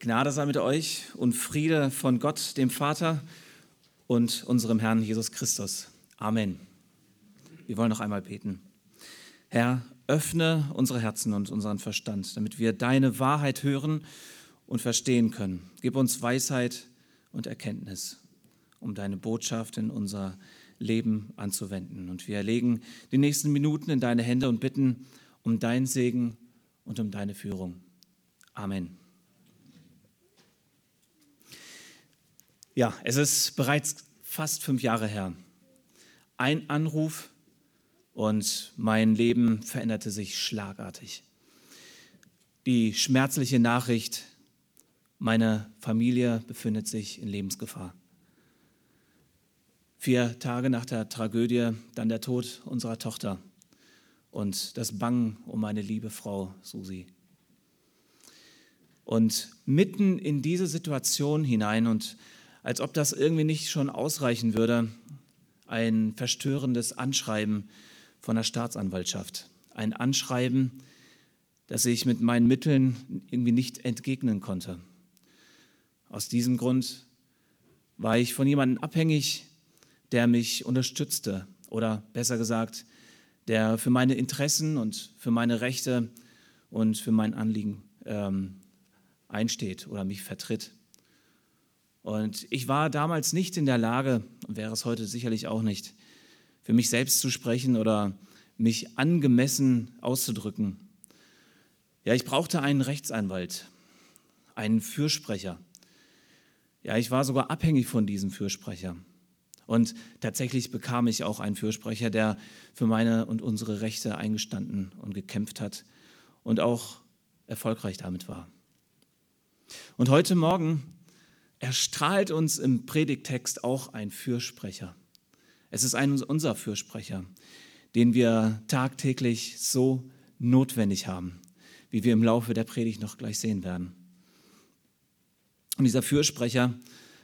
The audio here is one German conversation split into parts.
Gnade sei mit euch und Friede von Gott, dem Vater und unserem Herrn Jesus Christus. Amen. Wir wollen noch einmal beten. Herr, öffne unsere Herzen und unseren Verstand, damit wir deine Wahrheit hören und verstehen können. Gib uns Weisheit und Erkenntnis, um deine Botschaft in unser Leben anzuwenden. Und wir legen die nächsten Minuten in deine Hände und bitten um deinen Segen und um deine Führung. Amen. Ja, es ist bereits fast fünf Jahre her. Ein Anruf und mein Leben veränderte sich schlagartig. Die schmerzliche Nachricht, meine Familie befindet sich in Lebensgefahr. Vier Tage nach der Tragödie dann der Tod unserer Tochter und das Bangen um meine liebe Frau Susi. Und mitten in diese Situation hinein und als ob das irgendwie nicht schon ausreichen würde, ein verstörendes Anschreiben von der Staatsanwaltschaft. Ein Anschreiben, das ich mit meinen Mitteln irgendwie nicht entgegnen konnte. Aus diesem Grund war ich von jemandem abhängig, der mich unterstützte oder besser gesagt, der für meine Interessen und für meine Rechte und für mein Anliegen ähm, einsteht oder mich vertritt. Und ich war damals nicht in der Lage, und wäre es heute sicherlich auch nicht, für mich selbst zu sprechen oder mich angemessen auszudrücken. Ja, ich brauchte einen Rechtsanwalt, einen Fürsprecher. Ja, ich war sogar abhängig von diesem Fürsprecher. Und tatsächlich bekam ich auch einen Fürsprecher, der für meine und unsere Rechte eingestanden und gekämpft hat und auch erfolgreich damit war. Und heute Morgen erstrahlt uns im Predigtext auch ein Fürsprecher. Es ist ein, unser Fürsprecher, den wir tagtäglich so notwendig haben, wie wir im Laufe der Predigt noch gleich sehen werden. Und dieser Fürsprecher,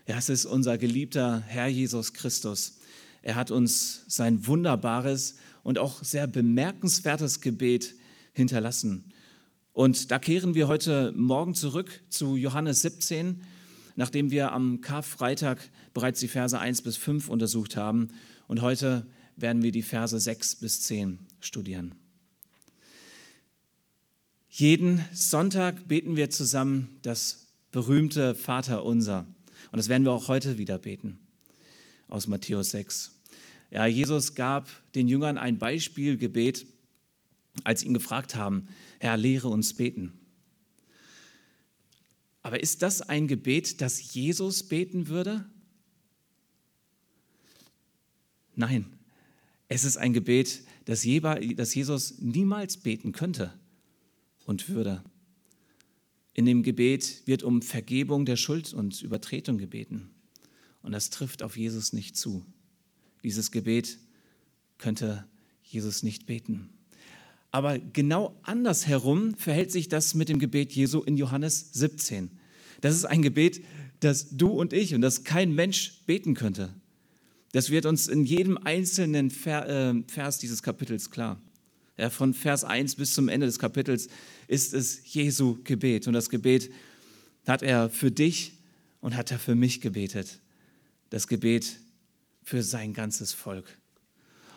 ja, es ist unser geliebter Herr Jesus Christus. Er hat uns sein wunderbares und auch sehr bemerkenswertes Gebet hinterlassen. Und da kehren wir heute Morgen zurück zu Johannes 17, nachdem wir am Karfreitag bereits die Verse 1 bis 5 untersucht haben. Und heute werden wir die Verse 6 bis 10 studieren. Jeden Sonntag beten wir zusammen das berühmte Vater unser. Und das werden wir auch heute wieder beten aus Matthäus 6. Ja, Jesus gab den Jüngern ein Beispielgebet, als sie ihn gefragt haben, Herr, lehre uns beten. Aber ist das ein Gebet, das Jesus beten würde? Nein, es ist ein Gebet, das Jesus niemals beten könnte und würde. In dem Gebet wird um Vergebung der Schuld und Übertretung gebeten. Und das trifft auf Jesus nicht zu. Dieses Gebet könnte Jesus nicht beten. Aber genau andersherum verhält sich das mit dem Gebet Jesu in Johannes 17. Das ist ein Gebet, das du und ich und das kein Mensch beten könnte. Das wird uns in jedem einzelnen äh, Vers dieses Kapitels klar. Ja, von Vers 1 bis zum Ende des Kapitels ist es Jesu Gebet. Und das Gebet hat er für dich und hat er für mich gebetet. Das Gebet für sein ganzes Volk.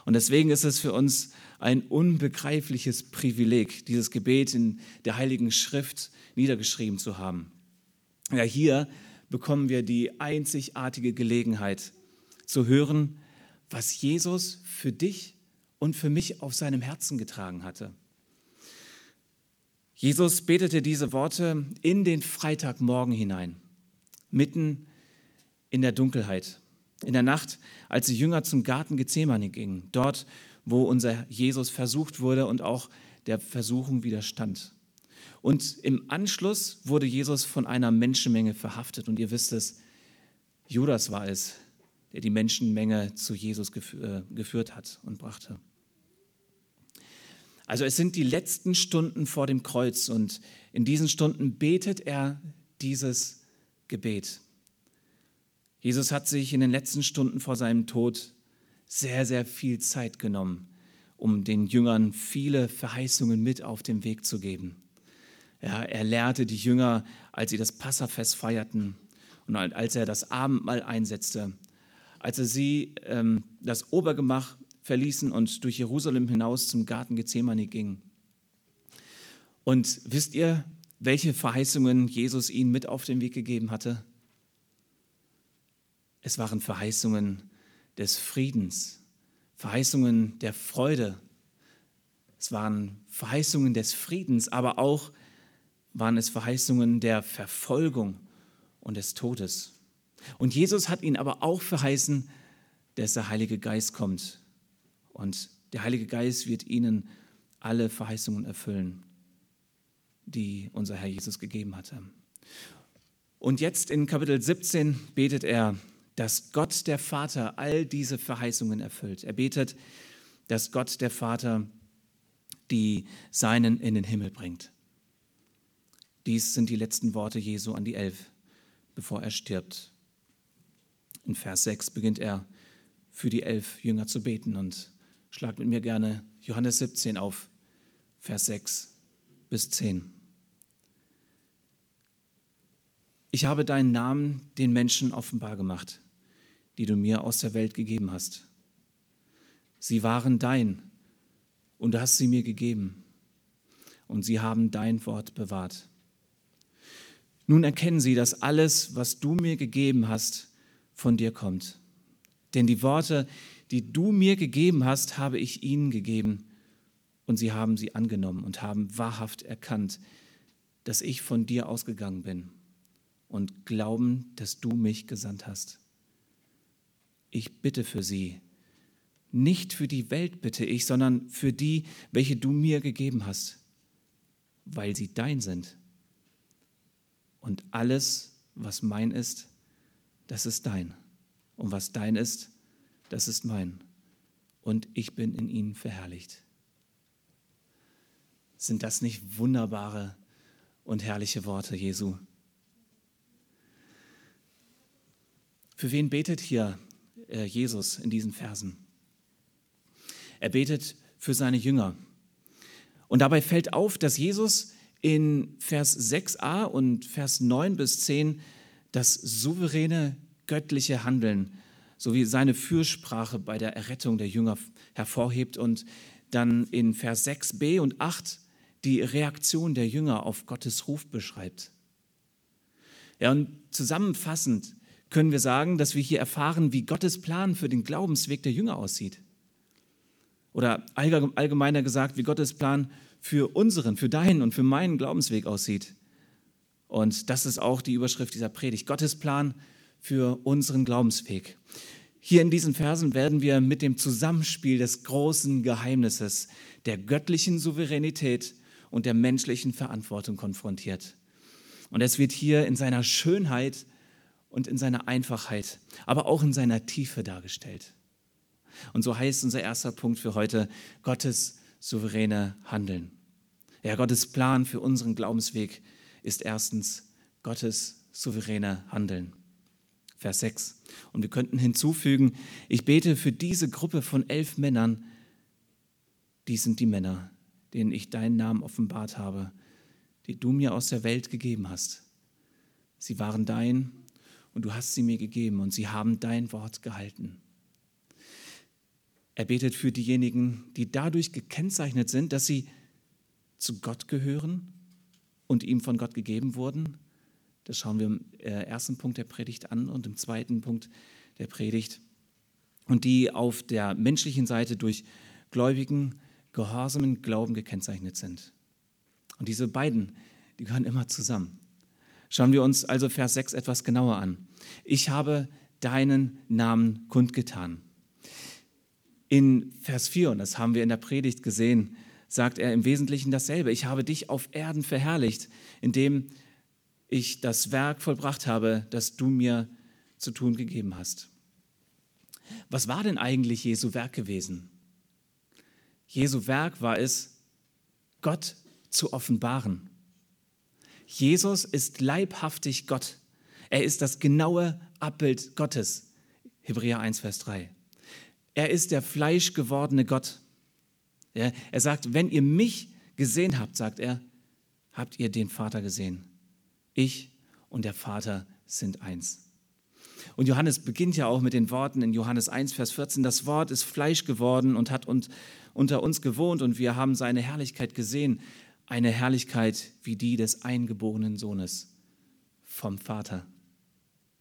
Und deswegen ist es für uns ein unbegreifliches Privileg, dieses Gebet in der Heiligen Schrift niedergeschrieben zu haben. Ja, hier bekommen wir die einzigartige Gelegenheit zu hören, was Jesus für dich und für mich auf seinem Herzen getragen hatte. Jesus betete diese Worte in den Freitagmorgen hinein, mitten in der Dunkelheit, in der Nacht, als die Jünger zum Garten Gethsemane gingen, dort, wo unser Jesus versucht wurde und auch der Versuchung widerstand. Und im Anschluss wurde Jesus von einer Menschenmenge verhaftet. Und ihr wisst es, Judas war es, der die Menschenmenge zu Jesus äh, geführt hat und brachte. Also es sind die letzten Stunden vor dem Kreuz und in diesen Stunden betet er dieses Gebet. Jesus hat sich in den letzten Stunden vor seinem Tod sehr, sehr viel Zeit genommen, um den Jüngern viele Verheißungen mit auf den Weg zu geben. Ja, er lehrte die Jünger, als sie das Passafest feierten und als er das Abendmahl einsetzte, als er sie ähm, das Obergemach verließen und durch Jerusalem hinaus zum Garten Gethsemane ging. Und wisst ihr, welche Verheißungen Jesus ihnen mit auf den Weg gegeben hatte? Es waren Verheißungen des Friedens, Verheißungen der Freude. Es waren Verheißungen des Friedens, aber auch waren es Verheißungen der Verfolgung und des Todes. Und Jesus hat ihnen aber auch verheißen, dass der Heilige Geist kommt. Und der Heilige Geist wird ihnen alle Verheißungen erfüllen, die unser Herr Jesus gegeben hatte. Und jetzt in Kapitel 17 betet er, dass Gott der Vater all diese Verheißungen erfüllt. Er betet, dass Gott der Vater die Seinen in den Himmel bringt. Dies sind die letzten Worte Jesu an die Elf, bevor er stirbt. In Vers 6 beginnt er für die elf Jünger zu beten und schlagt mit mir gerne Johannes 17 auf, Vers 6 bis 10. Ich habe deinen Namen den Menschen offenbar gemacht, die du mir aus der Welt gegeben hast. Sie waren dein und du hast sie mir gegeben und sie haben dein Wort bewahrt. Nun erkennen sie, dass alles, was du mir gegeben hast, von dir kommt. Denn die Worte, die du mir gegeben hast, habe ich ihnen gegeben und sie haben sie angenommen und haben wahrhaft erkannt, dass ich von dir ausgegangen bin und glauben, dass du mich gesandt hast. Ich bitte für sie. Nicht für die Welt bitte ich, sondern für die, welche du mir gegeben hast, weil sie dein sind. Und alles, was mein ist, das ist dein. Und was dein ist, das ist mein. Und ich bin in ihnen verherrlicht. Sind das nicht wunderbare und herrliche Worte Jesu? Für wen betet hier äh, Jesus in diesen Versen? Er betet für seine Jünger. Und dabei fällt auf, dass Jesus in Vers 6a und Vers 9 bis 10 das souveräne göttliche Handeln sowie seine Fürsprache bei der Errettung der Jünger hervorhebt und dann in Vers 6b und 8 die Reaktion der Jünger auf Gottes Ruf beschreibt. Ja, und zusammenfassend können wir sagen, dass wir hier erfahren, wie Gottes Plan für den Glaubensweg der Jünger aussieht. Oder allgemeiner gesagt, wie Gottes Plan für unseren, für deinen und für meinen Glaubensweg aussieht. Und das ist auch die Überschrift dieser Predigt. Gottes Plan für unseren Glaubensweg. Hier in diesen Versen werden wir mit dem Zusammenspiel des großen Geheimnisses der göttlichen Souveränität und der menschlichen Verantwortung konfrontiert. Und es wird hier in seiner Schönheit und in seiner Einfachheit, aber auch in seiner Tiefe dargestellt. Und so heißt unser erster Punkt für heute Gottes souveräne Handeln. Ja, Gottes Plan für unseren Glaubensweg ist erstens Gottes souveräne Handeln. Vers 6. Und wir könnten hinzufügen, ich bete für diese Gruppe von elf Männern, die sind die Männer, denen ich deinen Namen offenbart habe, die du mir aus der Welt gegeben hast. Sie waren dein und du hast sie mir gegeben und sie haben dein Wort gehalten. Er betet für diejenigen, die dadurch gekennzeichnet sind, dass sie zu Gott gehören und ihm von Gott gegeben wurden. Das schauen wir im äh, ersten Punkt der Predigt an und im zweiten Punkt der Predigt. Und die auf der menschlichen Seite durch gläubigen, gehorsamen Glauben gekennzeichnet sind. Und diese beiden, die gehören immer zusammen. Schauen wir uns also Vers 6 etwas genauer an. Ich habe deinen Namen kundgetan. In Vers 4, und das haben wir in der Predigt gesehen, sagt er im Wesentlichen dasselbe. Ich habe dich auf Erden verherrlicht, indem ich das Werk vollbracht habe, das du mir zu tun gegeben hast. Was war denn eigentlich Jesu Werk gewesen? Jesu Werk war es, Gott zu offenbaren. Jesus ist leibhaftig Gott. Er ist das genaue Abbild Gottes. Hebräer 1, Vers 3. Er ist der fleischgewordene Gott. Er sagt, wenn ihr mich gesehen habt, sagt er, habt ihr den Vater gesehen. Ich und der Vater sind eins. Und Johannes beginnt ja auch mit den Worten in Johannes 1, Vers 14, das Wort ist Fleisch geworden und hat unter uns gewohnt und wir haben seine Herrlichkeit gesehen, eine Herrlichkeit wie die des eingeborenen Sohnes vom Vater.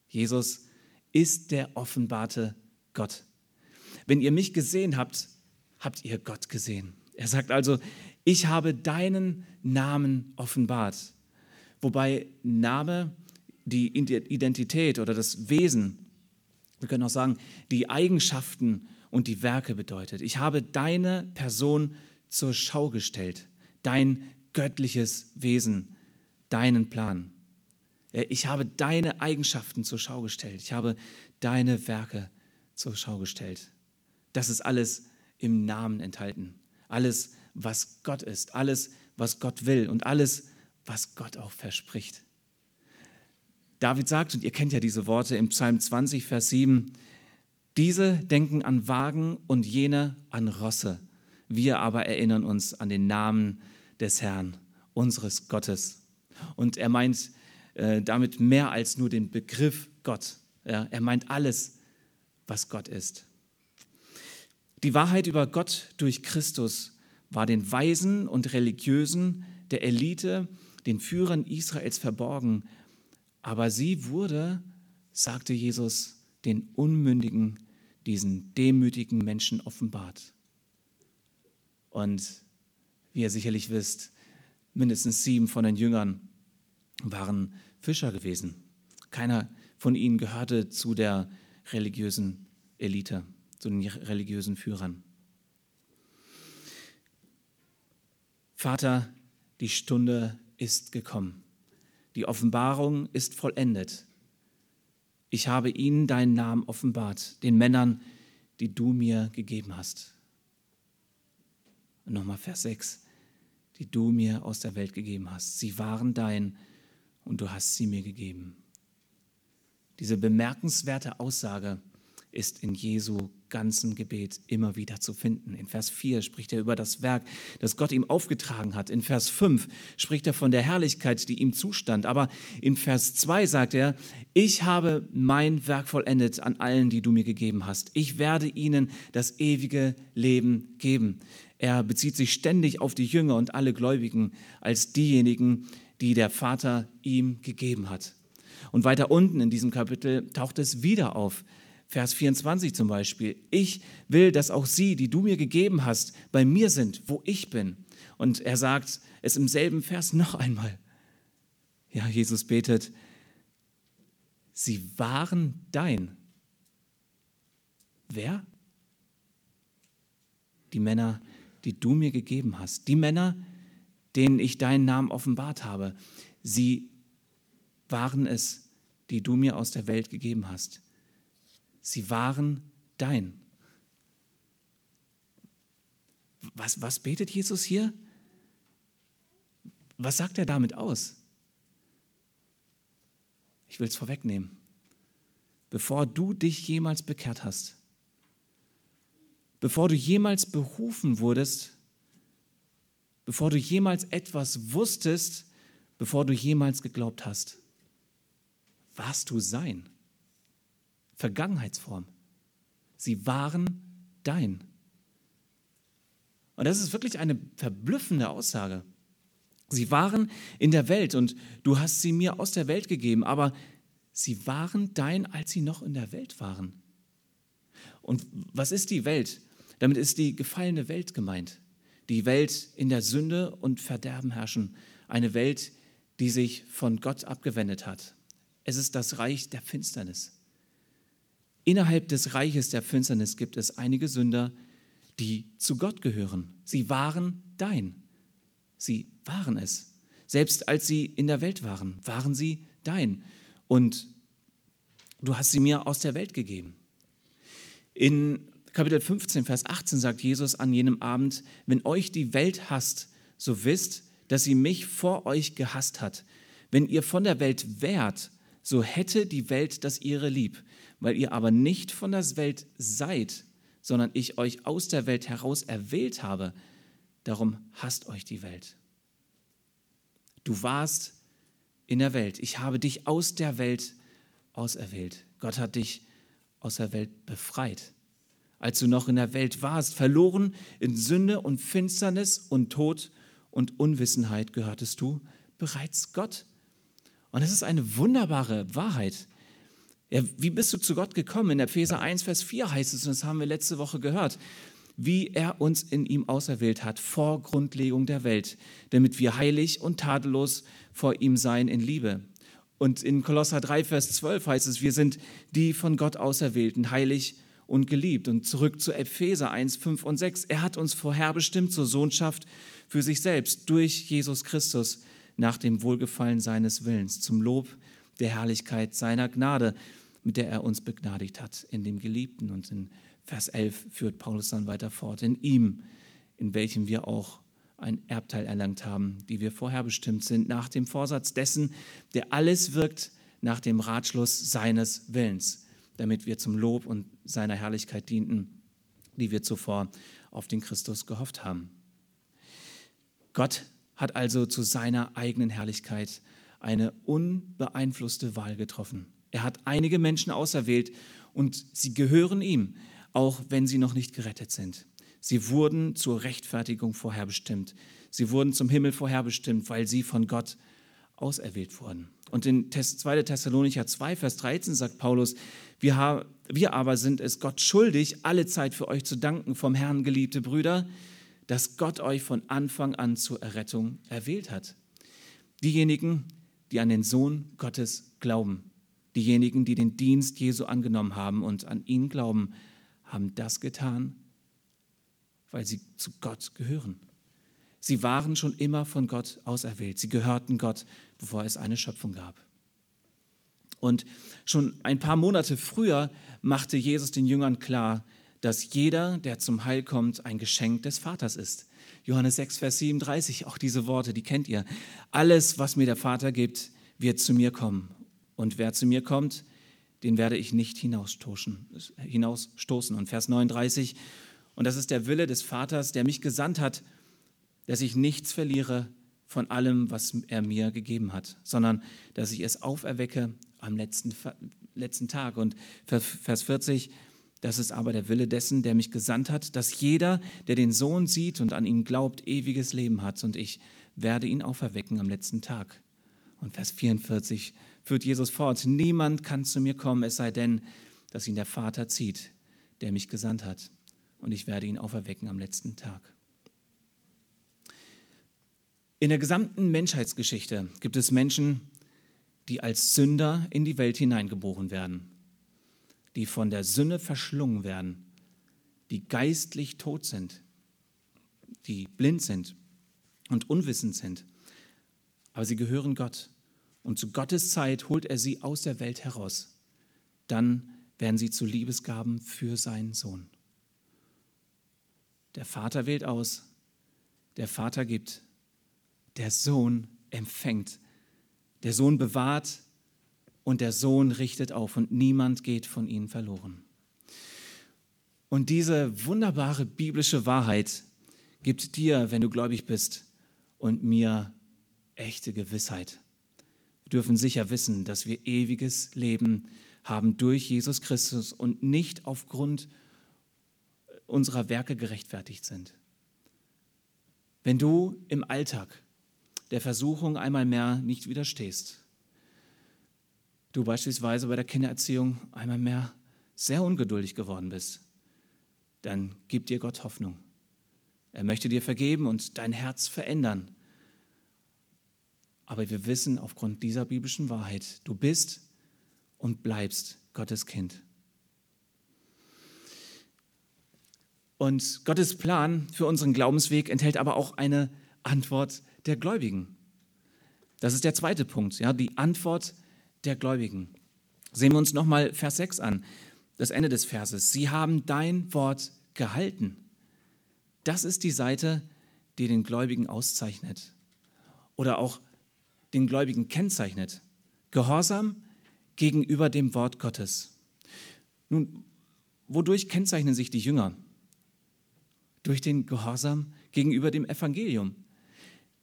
Jesus ist der offenbarte Gott. Wenn ihr mich gesehen habt, habt ihr Gott gesehen. Er sagt also, ich habe deinen Namen offenbart. Wobei Name die Identität oder das Wesen, wir können auch sagen, die Eigenschaften und die Werke bedeutet. Ich habe deine Person zur Schau gestellt, dein göttliches Wesen, deinen Plan. Ich habe deine Eigenschaften zur Schau gestellt. Ich habe deine Werke zur Schau gestellt. Das ist alles im Namen enthalten. Alles, was Gott ist, alles, was Gott will und alles, was Gott auch verspricht. David sagt, und ihr kennt ja diese Worte im Psalm 20, Vers 7, diese denken an Wagen und jene an Rosse. Wir aber erinnern uns an den Namen des Herrn, unseres Gottes. Und er meint äh, damit mehr als nur den Begriff Gott. Ja, er meint alles, was Gott ist. Die Wahrheit über Gott durch Christus war den Weisen und Religiösen der Elite, den Führern Israels verborgen, aber sie wurde, sagte Jesus, den Unmündigen, diesen demütigen Menschen offenbart. Und wie ihr sicherlich wisst, mindestens sieben von den Jüngern waren Fischer gewesen. Keiner von ihnen gehörte zu der religiösen Elite, zu den religiösen Führern. Vater, die Stunde ist gekommen. Die Offenbarung ist vollendet. Ich habe ihnen deinen Namen offenbart, den Männern, die du mir gegeben hast. Nochmal Vers 6, die du mir aus der Welt gegeben hast. Sie waren dein und du hast sie mir gegeben. Diese bemerkenswerte Aussage ist in Jesu ganzen Gebet immer wieder zu finden. In Vers 4 spricht er über das Werk, das Gott ihm aufgetragen hat. In Vers 5 spricht er von der Herrlichkeit, die ihm zustand. Aber in Vers 2 sagt er, ich habe mein Werk vollendet an allen, die du mir gegeben hast. Ich werde ihnen das ewige Leben geben. Er bezieht sich ständig auf die Jünger und alle Gläubigen als diejenigen, die der Vater ihm gegeben hat. Und weiter unten in diesem Kapitel taucht es wieder auf. Vers 24 zum Beispiel. Ich will, dass auch sie, die du mir gegeben hast, bei mir sind, wo ich bin. Und er sagt es im selben Vers noch einmal. Ja, Jesus betet, sie waren dein. Wer? Die Männer, die du mir gegeben hast. Die Männer, denen ich deinen Namen offenbart habe. Sie waren es, die du mir aus der Welt gegeben hast. Sie waren dein. Was, was betet Jesus hier? Was sagt er damit aus? Ich will es vorwegnehmen. Bevor du dich jemals bekehrt hast, bevor du jemals berufen wurdest, bevor du jemals etwas wusstest, bevor du jemals geglaubt hast, warst du sein. Vergangenheitsform. Sie waren dein. Und das ist wirklich eine verblüffende Aussage. Sie waren in der Welt und du hast sie mir aus der Welt gegeben, aber sie waren dein, als sie noch in der Welt waren. Und was ist die Welt? Damit ist die gefallene Welt gemeint. Die Welt in der Sünde und Verderben herrschen. Eine Welt, die sich von Gott abgewendet hat. Es ist das Reich der Finsternis. Innerhalb des Reiches der Finsternis gibt es einige Sünder, die zu Gott gehören. Sie waren dein. Sie waren es. Selbst als sie in der Welt waren, waren sie dein. Und du hast sie mir aus der Welt gegeben. In Kapitel 15, Vers 18 sagt Jesus an jenem Abend, wenn euch die Welt hasst, so wisst, dass sie mich vor euch gehasst hat. Wenn ihr von der Welt wärt, so hätte die Welt das ihre lieb weil ihr aber nicht von der Welt seid, sondern ich euch aus der Welt heraus erwählt habe. Darum hasst euch die Welt. Du warst in der Welt. Ich habe dich aus der Welt auserwählt. Gott hat dich aus der Welt befreit. Als du noch in der Welt warst, verloren in Sünde und Finsternis und Tod und Unwissenheit gehörtest du bereits Gott. Und das ist eine wunderbare Wahrheit. Ja, wie bist du zu Gott gekommen? In Epheser 1, Vers 4 heißt es, und das haben wir letzte Woche gehört, wie er uns in ihm auserwählt hat vor Grundlegung der Welt, damit wir heilig und tadellos vor ihm seien in Liebe. Und in Kolosser 3, Vers 12 heißt es, wir sind die von Gott auserwählten, heilig und geliebt. Und zurück zu Epheser 1, 5 und 6. Er hat uns vorherbestimmt zur Sohnschaft für sich selbst durch Jesus Christus nach dem Wohlgefallen seines Willens, zum Lob der Herrlichkeit seiner Gnade, mit der er uns begnadigt hat, in dem Geliebten. Und in Vers 11 führt Paulus dann weiter fort, in ihm, in welchem wir auch ein Erbteil erlangt haben, die wir vorherbestimmt sind, nach dem Vorsatz dessen, der alles wirkt nach dem Ratschluss seines Willens, damit wir zum Lob und seiner Herrlichkeit dienten, die wir zuvor auf den Christus gehofft haben. Gott hat also zu seiner eigenen Herrlichkeit eine unbeeinflusste Wahl getroffen. Er hat einige Menschen auserwählt und sie gehören ihm, auch wenn sie noch nicht gerettet sind. Sie wurden zur Rechtfertigung vorherbestimmt. Sie wurden zum Himmel vorherbestimmt, weil sie von Gott auserwählt wurden. Und in 2. Thessalonicher 2, Vers 13 sagt Paulus, wir, wir aber sind es Gott schuldig, alle Zeit für euch zu danken, vom Herrn geliebte Brüder, dass Gott euch von Anfang an zur Errettung erwählt hat. Diejenigen, die an den Sohn Gottes glauben, diejenigen, die den Dienst Jesu angenommen haben und an ihn glauben, haben das getan, weil sie zu Gott gehören. Sie waren schon immer von Gott auserwählt. Sie gehörten Gott, bevor es eine Schöpfung gab. Und schon ein paar Monate früher machte Jesus den Jüngern klar, dass jeder, der zum Heil kommt, ein Geschenk des Vaters ist. Johannes 6, Vers 37, auch diese Worte, die kennt ihr. Alles, was mir der Vater gibt, wird zu mir kommen. Und wer zu mir kommt, den werde ich nicht hinausstoßen. Und Vers 39, und das ist der Wille des Vaters, der mich gesandt hat, dass ich nichts verliere von allem, was er mir gegeben hat, sondern dass ich es auferwecke am letzten, letzten Tag. Und Vers 40, das ist aber der Wille dessen, der mich gesandt hat, dass jeder, der den Sohn sieht und an ihn glaubt, ewiges Leben hat. Und ich werde ihn auferwecken am letzten Tag. Und Vers 44 führt Jesus fort. Niemand kann zu mir kommen, es sei denn, dass ihn der Vater zieht, der mich gesandt hat. Und ich werde ihn auferwecken am letzten Tag. In der gesamten Menschheitsgeschichte gibt es Menschen, die als Sünder in die Welt hineingeboren werden die von der Sünde verschlungen werden, die geistlich tot sind, die blind sind und unwissend sind. Aber sie gehören Gott. Und zu Gottes Zeit holt er sie aus der Welt heraus. Dann werden sie zu Liebesgaben für seinen Sohn. Der Vater wählt aus, der Vater gibt, der Sohn empfängt, der Sohn bewahrt, und der Sohn richtet auf und niemand geht von ihnen verloren. Und diese wunderbare biblische Wahrheit gibt dir, wenn du gläubig bist, und mir echte Gewissheit. Wir dürfen sicher wissen, dass wir ewiges Leben haben durch Jesus Christus und nicht aufgrund unserer Werke gerechtfertigt sind. Wenn du im Alltag der Versuchung einmal mehr nicht widerstehst, du beispielsweise bei der Kindererziehung einmal mehr sehr ungeduldig geworden bist, dann gib dir Gott Hoffnung. Er möchte dir vergeben und dein Herz verändern. Aber wir wissen aufgrund dieser biblischen Wahrheit, du bist und bleibst Gottes Kind. Und Gottes Plan für unseren Glaubensweg enthält aber auch eine Antwort der Gläubigen. Das ist der zweite Punkt, ja, die Antwort der Gläubigen. Sehen wir uns nochmal Vers 6 an, das Ende des Verses. Sie haben dein Wort gehalten. Das ist die Seite, die den Gläubigen auszeichnet oder auch den Gläubigen kennzeichnet. Gehorsam gegenüber dem Wort Gottes. Nun, wodurch kennzeichnen sich die Jünger? Durch den Gehorsam gegenüber dem Evangelium.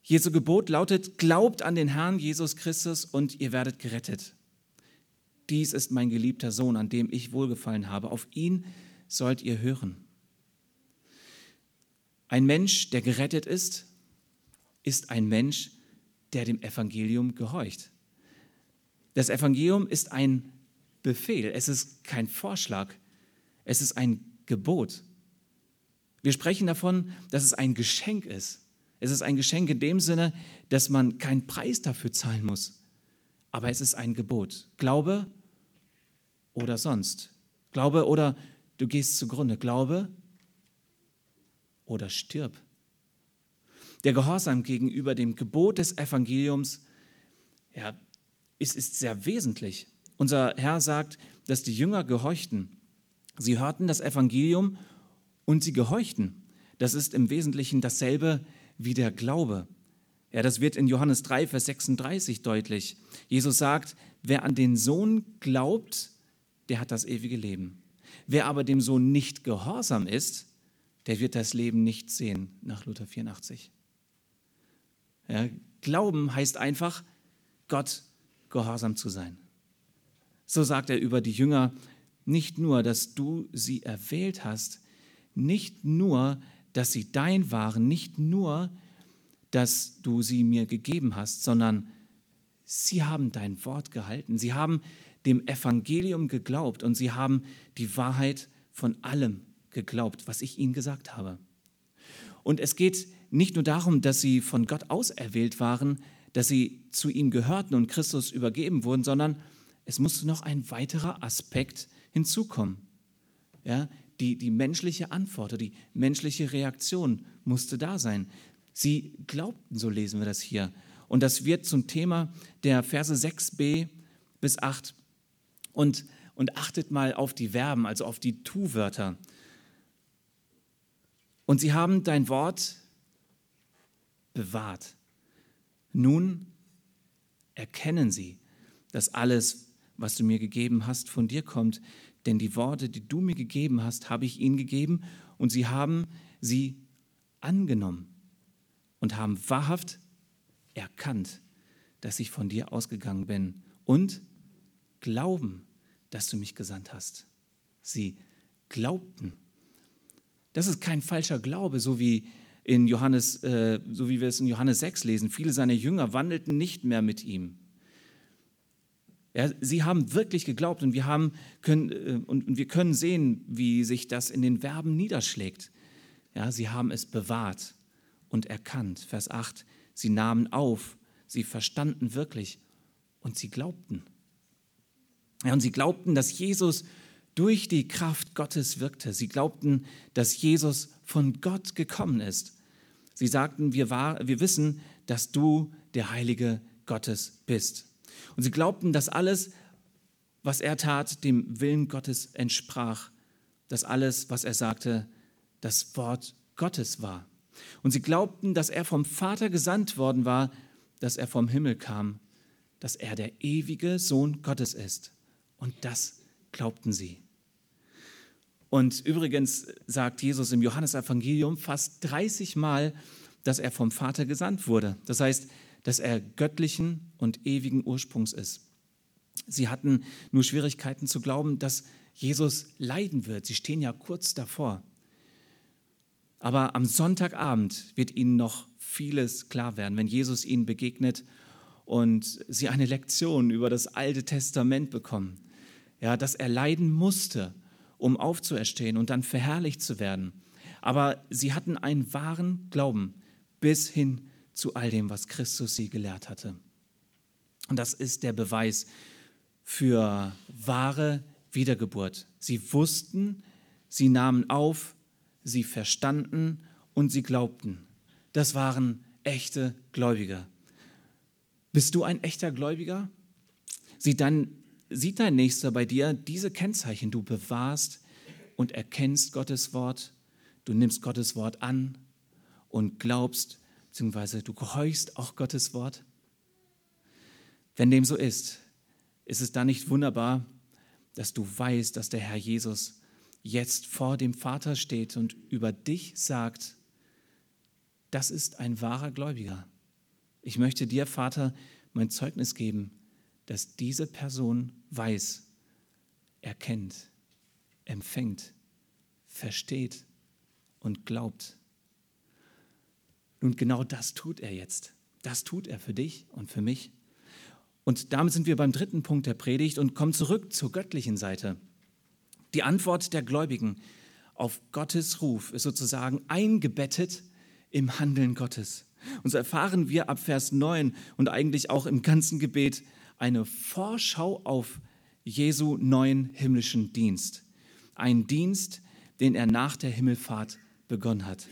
Jesu Gebot lautet, glaubt an den Herrn Jesus Christus und ihr werdet gerettet. Dies ist mein geliebter Sohn, an dem ich wohlgefallen habe. Auf ihn sollt ihr hören. Ein Mensch, der gerettet ist, ist ein Mensch, der dem Evangelium gehorcht. Das Evangelium ist ein Befehl, es ist kein Vorschlag, es ist ein Gebot. Wir sprechen davon, dass es ein Geschenk ist. Es ist ein Geschenk in dem Sinne, dass man keinen Preis dafür zahlen muss. Aber es ist ein Gebot. Glaube oder sonst. Glaube oder du gehst zugrunde. Glaube oder stirb. Der Gehorsam gegenüber dem Gebot des Evangeliums ja, ist, ist sehr wesentlich. Unser Herr sagt, dass die Jünger gehorchten. Sie hörten das Evangelium und sie gehorchten. Das ist im Wesentlichen dasselbe wie der Glaube. Ja, das wird in Johannes 3, Vers 36 deutlich. Jesus sagt, wer an den Sohn glaubt, der hat das ewige Leben. Wer aber dem Sohn nicht gehorsam ist, der wird das Leben nicht sehen, nach Luther 84. Ja, Glauben heißt einfach, Gott gehorsam zu sein. So sagt er über die Jünger, nicht nur, dass du sie erwählt hast, nicht nur, dass sie dein waren, nicht nur, dass du sie mir gegeben hast, sondern sie haben dein Wort gehalten. Sie haben dem Evangelium geglaubt und sie haben die Wahrheit von allem geglaubt, was ich ihnen gesagt habe. Und es geht nicht nur darum, dass sie von Gott auserwählt waren, dass sie zu ihm gehörten und Christus übergeben wurden, sondern es musste noch ein weiterer Aspekt hinzukommen. Ja, die, die menschliche Antwort, die menschliche Reaktion musste da sein. Sie glaubten, so lesen wir das hier. Und das wird zum Thema der Verse 6b bis 8. Und, und achtet mal auf die Verben, also auf die Tu-Wörter. Und sie haben dein Wort bewahrt. Nun erkennen sie, dass alles, was du mir gegeben hast, von dir kommt. Denn die Worte, die du mir gegeben hast, habe ich ihnen gegeben und sie haben sie angenommen und haben wahrhaft erkannt, dass ich von dir ausgegangen bin und glauben, dass du mich gesandt hast. Sie glaubten. Das ist kein falscher Glaube, so wie in Johannes, äh, so wie wir es in Johannes 6 lesen. Viele seiner Jünger wandelten nicht mehr mit ihm. Ja, sie haben wirklich geglaubt und wir, haben, können, äh, und, wir können sehen, wie sich das in den Verben niederschlägt. Ja, sie haben es bewahrt und erkannt. Vers 8, sie nahmen auf, sie verstanden wirklich und sie glaubten. Ja, und sie glaubten, dass Jesus durch die Kraft Gottes wirkte. Sie glaubten, dass Jesus von Gott gekommen ist. Sie sagten, wir, war, wir wissen, dass du der Heilige Gottes bist. Und sie glaubten, dass alles, was er tat, dem Willen Gottes entsprach, dass alles, was er sagte, das Wort Gottes war. Und sie glaubten, dass er vom Vater gesandt worden war, dass er vom Himmel kam, dass er der ewige Sohn Gottes ist. Und das glaubten sie. Und übrigens sagt Jesus im Johannesevangelium fast 30 Mal, dass er vom Vater gesandt wurde. Das heißt, dass er göttlichen und ewigen Ursprungs ist. Sie hatten nur Schwierigkeiten zu glauben, dass Jesus leiden wird. Sie stehen ja kurz davor. Aber am Sonntagabend wird ihnen noch vieles klar werden, wenn Jesus ihnen begegnet und sie eine Lektion über das Alte Testament bekommen. Ja, dass er leiden musste, um aufzuerstehen und dann verherrlicht zu werden. Aber sie hatten einen wahren Glauben bis hin zu all dem, was Christus sie gelehrt hatte. Und das ist der Beweis für wahre Wiedergeburt. Sie wussten, sie nahmen auf, sie verstanden und sie glaubten. Das waren echte Gläubiger. Bist du ein echter Gläubiger? Sieht dein, sieht dein Nächster bei dir diese Kennzeichen? Du bewahrst und erkennst Gottes Wort, du nimmst Gottes Wort an und glaubst beziehungsweise du gehorchst auch Gottes Wort? Wenn dem so ist, ist es dann nicht wunderbar, dass du weißt, dass der Herr Jesus jetzt vor dem Vater steht und über dich sagt, das ist ein wahrer Gläubiger. Ich möchte dir, Vater, mein Zeugnis geben, dass diese Person weiß, erkennt, empfängt, versteht und glaubt. Nun, genau das tut er jetzt. Das tut er für dich und für mich. Und damit sind wir beim dritten Punkt der Predigt und kommen zurück zur göttlichen Seite. Die Antwort der Gläubigen auf Gottes Ruf ist sozusagen eingebettet im Handeln Gottes. Und so erfahren wir ab Vers 9 und eigentlich auch im ganzen Gebet eine Vorschau auf Jesu neuen himmlischen Dienst. Ein Dienst, den er nach der Himmelfahrt begonnen hat.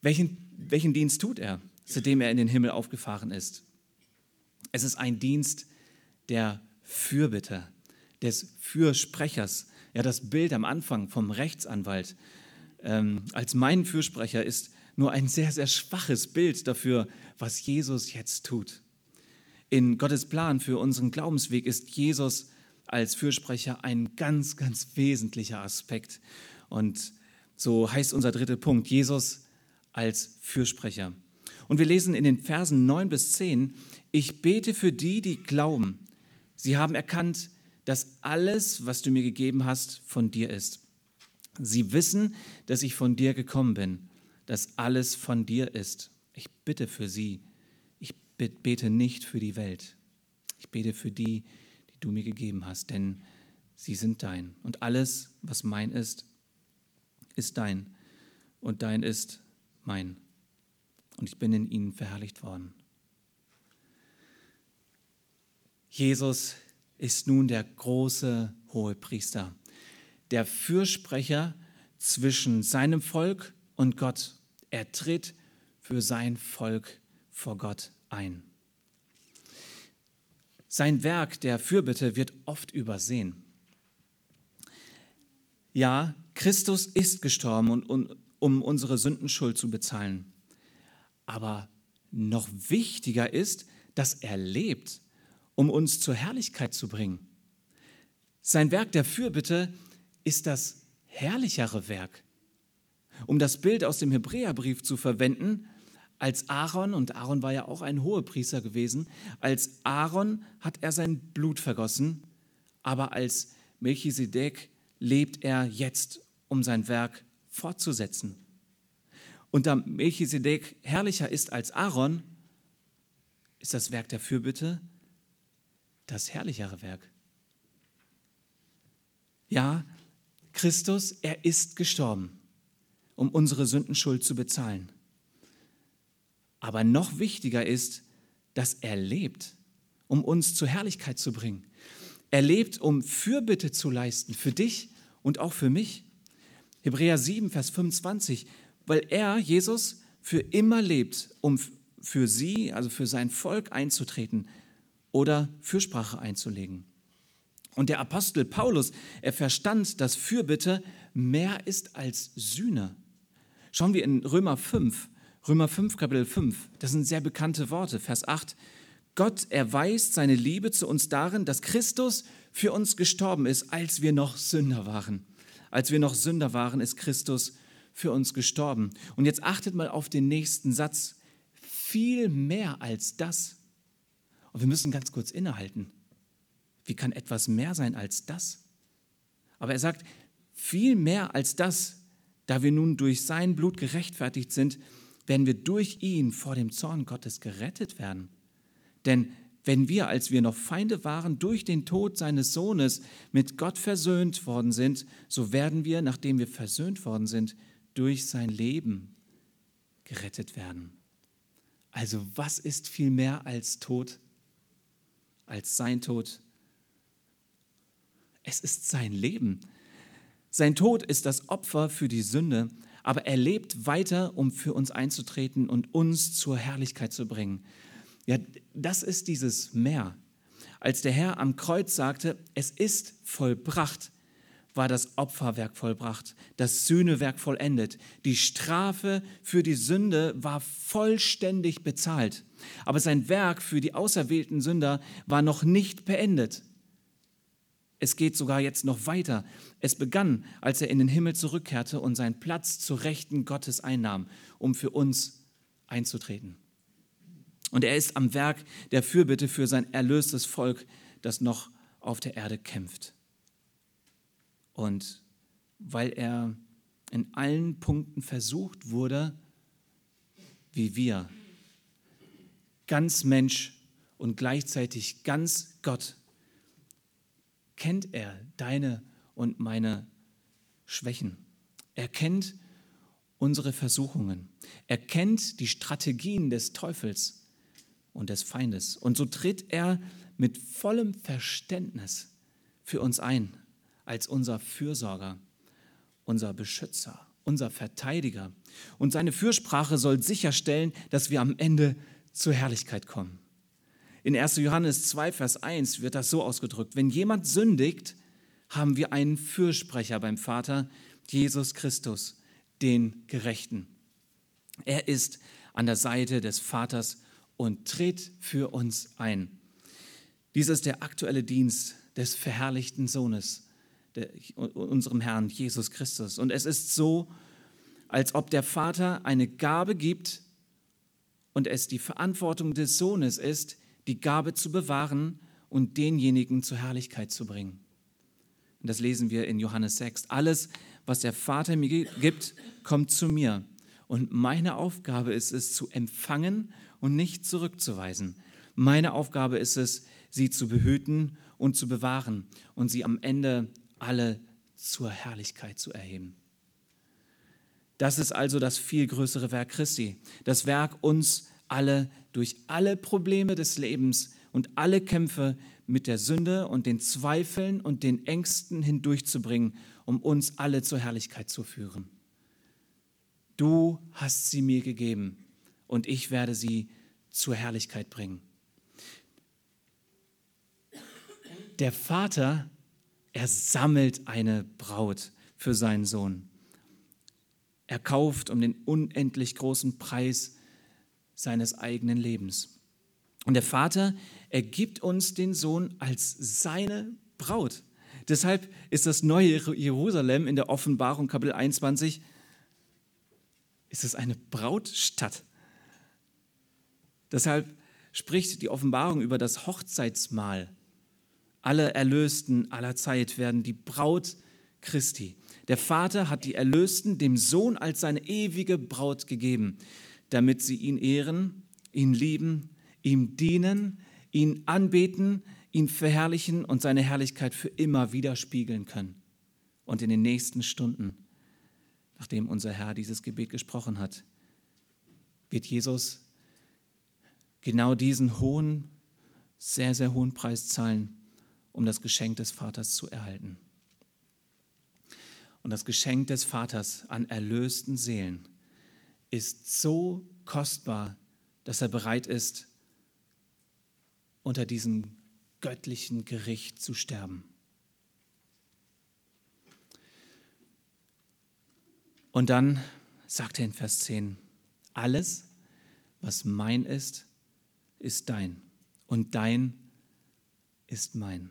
Welchen, welchen Dienst tut er, seitdem er in den Himmel aufgefahren ist? Es ist ein Dienst der Fürbitte, des Fürsprechers. Ja, das Bild am Anfang vom Rechtsanwalt ähm, als mein Fürsprecher ist nur ein sehr, sehr schwaches Bild dafür, was Jesus jetzt tut. In Gottes Plan für unseren Glaubensweg ist Jesus als Fürsprecher ein ganz, ganz wesentlicher Aspekt. Und so heißt unser dritter Punkt, Jesus als Fürsprecher. Und wir lesen in den Versen 9 bis 10, ich bete für die, die glauben. Sie haben erkannt, dass alles, was du mir gegeben hast, von dir ist. Sie wissen, dass ich von dir gekommen bin, dass alles von dir ist. Ich bitte für sie. Ich bete nicht für die Welt. Ich bete für die, die du mir gegeben hast, denn sie sind dein. Und alles, was mein ist, ist dein. Und dein ist mein. Und ich bin in ihnen verherrlicht worden. Jesus ist nun der große hohe Priester der Fürsprecher zwischen seinem Volk und Gott. Er tritt für sein Volk vor Gott ein. Sein Werk der Fürbitte wird oft übersehen. Ja, Christus ist gestorben, um unsere Sündenschuld zu bezahlen. Aber noch wichtiger ist, dass er lebt, um uns zur Herrlichkeit zu bringen. Sein Werk der Fürbitte ist das herrlichere Werk. Um das Bild aus dem Hebräerbrief zu verwenden, als Aaron, und Aaron war ja auch ein Hohepriester gewesen, als Aaron hat er sein Blut vergossen, aber als Melchisedek lebt er jetzt, um sein Werk fortzusetzen. Und da Melchisedek herrlicher ist als Aaron, ist das Werk der Fürbitte das herrlichere Werk. Ja, Christus, er ist gestorben, um unsere Sündenschuld zu bezahlen. Aber noch wichtiger ist, dass er lebt, um uns zur Herrlichkeit zu bringen. Er lebt, um Fürbitte zu leisten für dich und auch für mich. Hebräer 7, Vers 25, weil er, Jesus, für immer lebt, um für sie, also für sein Volk einzutreten oder Fürsprache einzulegen. Und der Apostel Paulus, er verstand, dass Fürbitte mehr ist als Sühne. Schauen wir in Römer 5, Römer 5, Kapitel 5, das sind sehr bekannte Worte, Vers 8. Gott erweist seine Liebe zu uns darin, dass Christus für uns gestorben ist, als wir noch Sünder waren. Als wir noch Sünder waren, ist Christus für uns gestorben. Und jetzt achtet mal auf den nächsten Satz. Viel mehr als das. Und wir müssen ganz kurz innehalten. Wie kann etwas mehr sein als das? Aber er sagt, viel mehr als das, da wir nun durch sein Blut gerechtfertigt sind, werden wir durch ihn vor dem Zorn Gottes gerettet werden. Denn wenn wir, als wir noch Feinde waren, durch den Tod seines Sohnes mit Gott versöhnt worden sind, so werden wir, nachdem wir versöhnt worden sind, durch sein Leben gerettet werden. Also was ist viel mehr als Tod, als sein Tod, es ist sein Leben. Sein Tod ist das Opfer für die Sünde, aber er lebt weiter, um für uns einzutreten und uns zur Herrlichkeit zu bringen. Ja, das ist dieses Meer. Als der Herr am Kreuz sagte, es ist vollbracht, war das Opferwerk vollbracht, das Sühnewerk vollendet. Die Strafe für die Sünde war vollständig bezahlt. Aber sein Werk für die auserwählten Sünder war noch nicht beendet. Es geht sogar jetzt noch weiter. Es begann, als er in den Himmel zurückkehrte und seinen Platz zur Rechten Gottes einnahm, um für uns einzutreten. Und er ist am Werk der Fürbitte für sein erlöstes Volk, das noch auf der Erde kämpft. Und weil er in allen Punkten versucht wurde, wie wir, ganz Mensch und gleichzeitig ganz Gott, kennt er deine und meine Schwächen. Er kennt unsere Versuchungen. Er kennt die Strategien des Teufels und des Feindes. Und so tritt er mit vollem Verständnis für uns ein, als unser Fürsorger, unser Beschützer, unser Verteidiger. Und seine Fürsprache soll sicherstellen, dass wir am Ende zur Herrlichkeit kommen. In 1. Johannes 2, Vers 1 wird das so ausgedrückt, wenn jemand sündigt, haben wir einen Fürsprecher beim Vater, Jesus Christus, den Gerechten. Er ist an der Seite des Vaters und tritt für uns ein. Dies ist der aktuelle Dienst des verherrlichten Sohnes, der, unserem Herrn Jesus Christus. Und es ist so, als ob der Vater eine Gabe gibt und es die Verantwortung des Sohnes ist, die Gabe zu bewahren und denjenigen zur Herrlichkeit zu bringen. Und das lesen wir in Johannes 6. Alles, was der Vater mir gibt, kommt zu mir. Und meine Aufgabe ist es, zu empfangen und nicht zurückzuweisen. Meine Aufgabe ist es, sie zu behüten und zu bewahren und sie am Ende alle zur Herrlichkeit zu erheben. Das ist also das viel größere Werk Christi. Das Werk, uns alle durch alle Probleme des Lebens und alle Kämpfe mit der Sünde und den Zweifeln und den Ängsten hindurchzubringen, um uns alle zur Herrlichkeit zu führen. Du hast sie mir gegeben und ich werde sie zur Herrlichkeit bringen. Der Vater, er sammelt eine Braut für seinen Sohn. Er kauft um den unendlich großen Preis seines eigenen Lebens. Und der Vater, er gibt uns den Sohn als seine Braut. Deshalb ist das neue Jerusalem in der Offenbarung Kapitel 21, ist es eine Brautstadt. Deshalb spricht die Offenbarung über das Hochzeitsmahl. Alle Erlösten aller Zeit werden die Braut Christi. Der Vater hat die Erlösten dem Sohn als seine ewige Braut gegeben, damit sie ihn ehren, ihn lieben ihm dienen, ihn anbeten, ihn verherrlichen und seine Herrlichkeit für immer widerspiegeln können. Und in den nächsten Stunden, nachdem unser Herr dieses Gebet gesprochen hat, wird Jesus genau diesen hohen, sehr, sehr hohen Preis zahlen, um das Geschenk des Vaters zu erhalten. Und das Geschenk des Vaters an erlösten Seelen ist so kostbar, dass er bereit ist, unter diesem göttlichen Gericht zu sterben. Und dann sagt er in Vers 10, alles, was mein ist, ist dein und dein ist mein.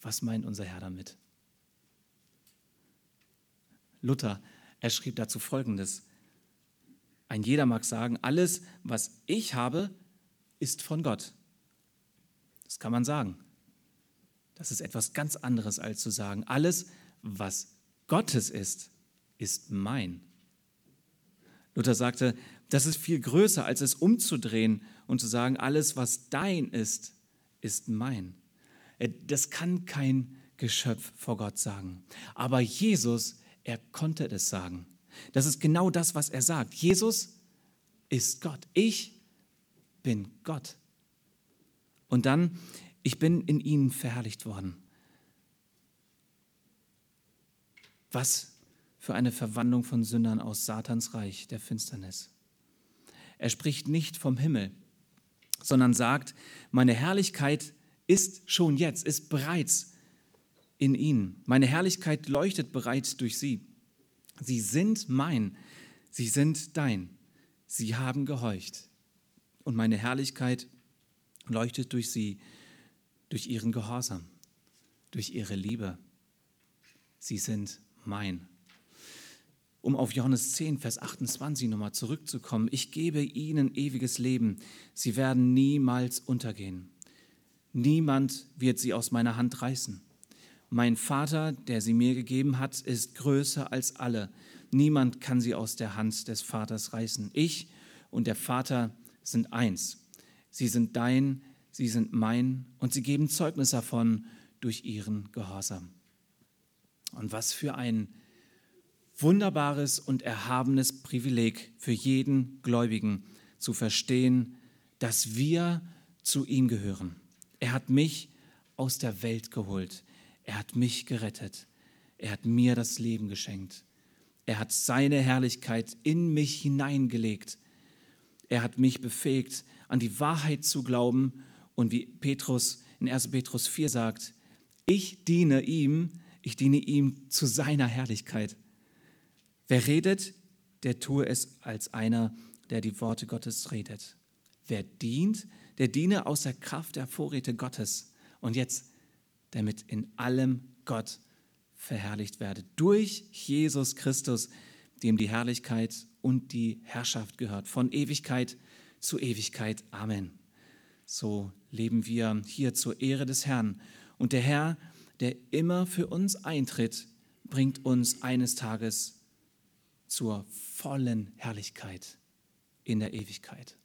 Was meint unser Herr damit? Luther, er schrieb dazu Folgendes. Ein jeder mag sagen, alles, was ich habe, ist von Gott. Das kann man sagen. Das ist etwas ganz anderes als zu sagen, alles, was Gottes ist, ist mein. Luther sagte, das ist viel größer, als es umzudrehen und zu sagen, alles, was dein ist, ist mein. Äh, das kann kein Geschöpf vor Gott sagen. Aber Jesus, er konnte es sagen. Das ist genau das, was er sagt. Jesus ist Gott. Ich bin Gott. Und dann, ich bin in ihnen verherrlicht worden. Was für eine Verwandlung von Sündern aus Satans Reich der Finsternis. Er spricht nicht vom Himmel, sondern sagt, meine Herrlichkeit ist schon jetzt, ist bereits in ihnen. Meine Herrlichkeit leuchtet bereits durch sie. Sie sind mein, sie sind dein. Sie haben gehorcht und meine Herrlichkeit leuchtet durch sie, durch ihren Gehorsam, durch ihre Liebe. Sie sind mein. Um auf Johannes 10, Vers 28 nochmal zurückzukommen. Ich gebe ihnen ewiges Leben. Sie werden niemals untergehen. Niemand wird sie aus meiner Hand reißen. Mein Vater, der sie mir gegeben hat, ist größer als alle. Niemand kann sie aus der Hand des Vaters reißen. Ich und der Vater sind eins. Sie sind dein, sie sind mein und sie geben Zeugnis davon durch ihren Gehorsam. Und was für ein wunderbares und erhabenes Privileg für jeden Gläubigen zu verstehen, dass wir zu ihm gehören. Er hat mich aus der Welt geholt. Er hat mich gerettet. Er hat mir das Leben geschenkt. Er hat seine Herrlichkeit in mich hineingelegt. Er hat mich befähigt, an die Wahrheit zu glauben und wie Petrus in 1. Petrus 4 sagt, ich diene ihm, ich diene ihm zu seiner Herrlichkeit. Wer redet, der tue es als einer, der die Worte Gottes redet. Wer dient, der diene aus der Kraft der Vorräte Gottes. Und jetzt, damit in allem Gott verherrlicht werde. Durch Jesus Christus, dem die Herrlichkeit und die Herrschaft gehört. Von Ewigkeit zu Ewigkeit. Amen. So leben wir hier zur Ehre des Herrn. Und der Herr, der immer für uns eintritt, bringt uns eines Tages zur vollen Herrlichkeit in der Ewigkeit.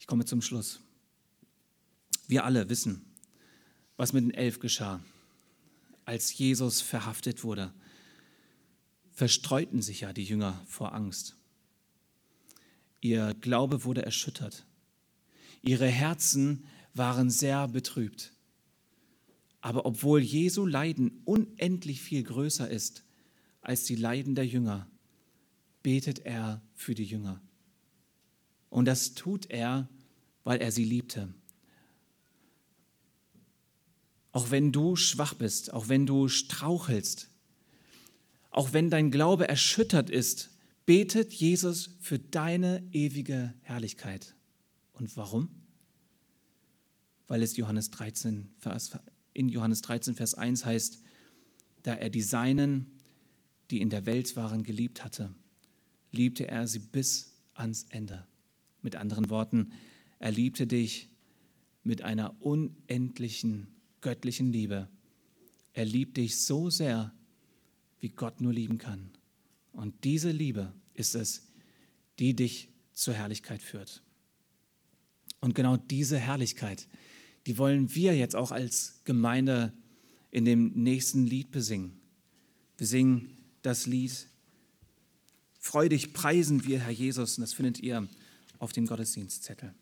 Ich komme zum Schluss. Wir alle wissen, was mit den Elf geschah. Als Jesus verhaftet wurde, verstreuten sich ja die Jünger vor Angst. Ihr Glaube wurde erschüttert. Ihre Herzen waren sehr betrübt. Aber obwohl Jesu Leiden unendlich viel größer ist als die Leiden der Jünger, betet er für die Jünger. Und das tut er, weil er sie liebte. Auch wenn du schwach bist, auch wenn du strauchelst, auch wenn dein Glaube erschüttert ist, betet Jesus für deine ewige Herrlichkeit. Und warum? Weil es Johannes 13, in Johannes 13, Vers 1 heißt, da er die Seinen die in der Welt waren, geliebt hatte, liebte er sie bis ans Ende. Mit anderen Worten, er liebte dich mit einer unendlichen göttlichen Liebe. Er liebt dich so sehr, wie Gott nur lieben kann. Und diese Liebe ist es, die dich zur Herrlichkeit führt. Und genau diese Herrlichkeit, die wollen wir jetzt auch als Gemeinde in dem nächsten Lied besingen. Wir singen das Lied Freudig preisen wir, Herr Jesus, und das findet ihr auf dem Gottesdienstzettel.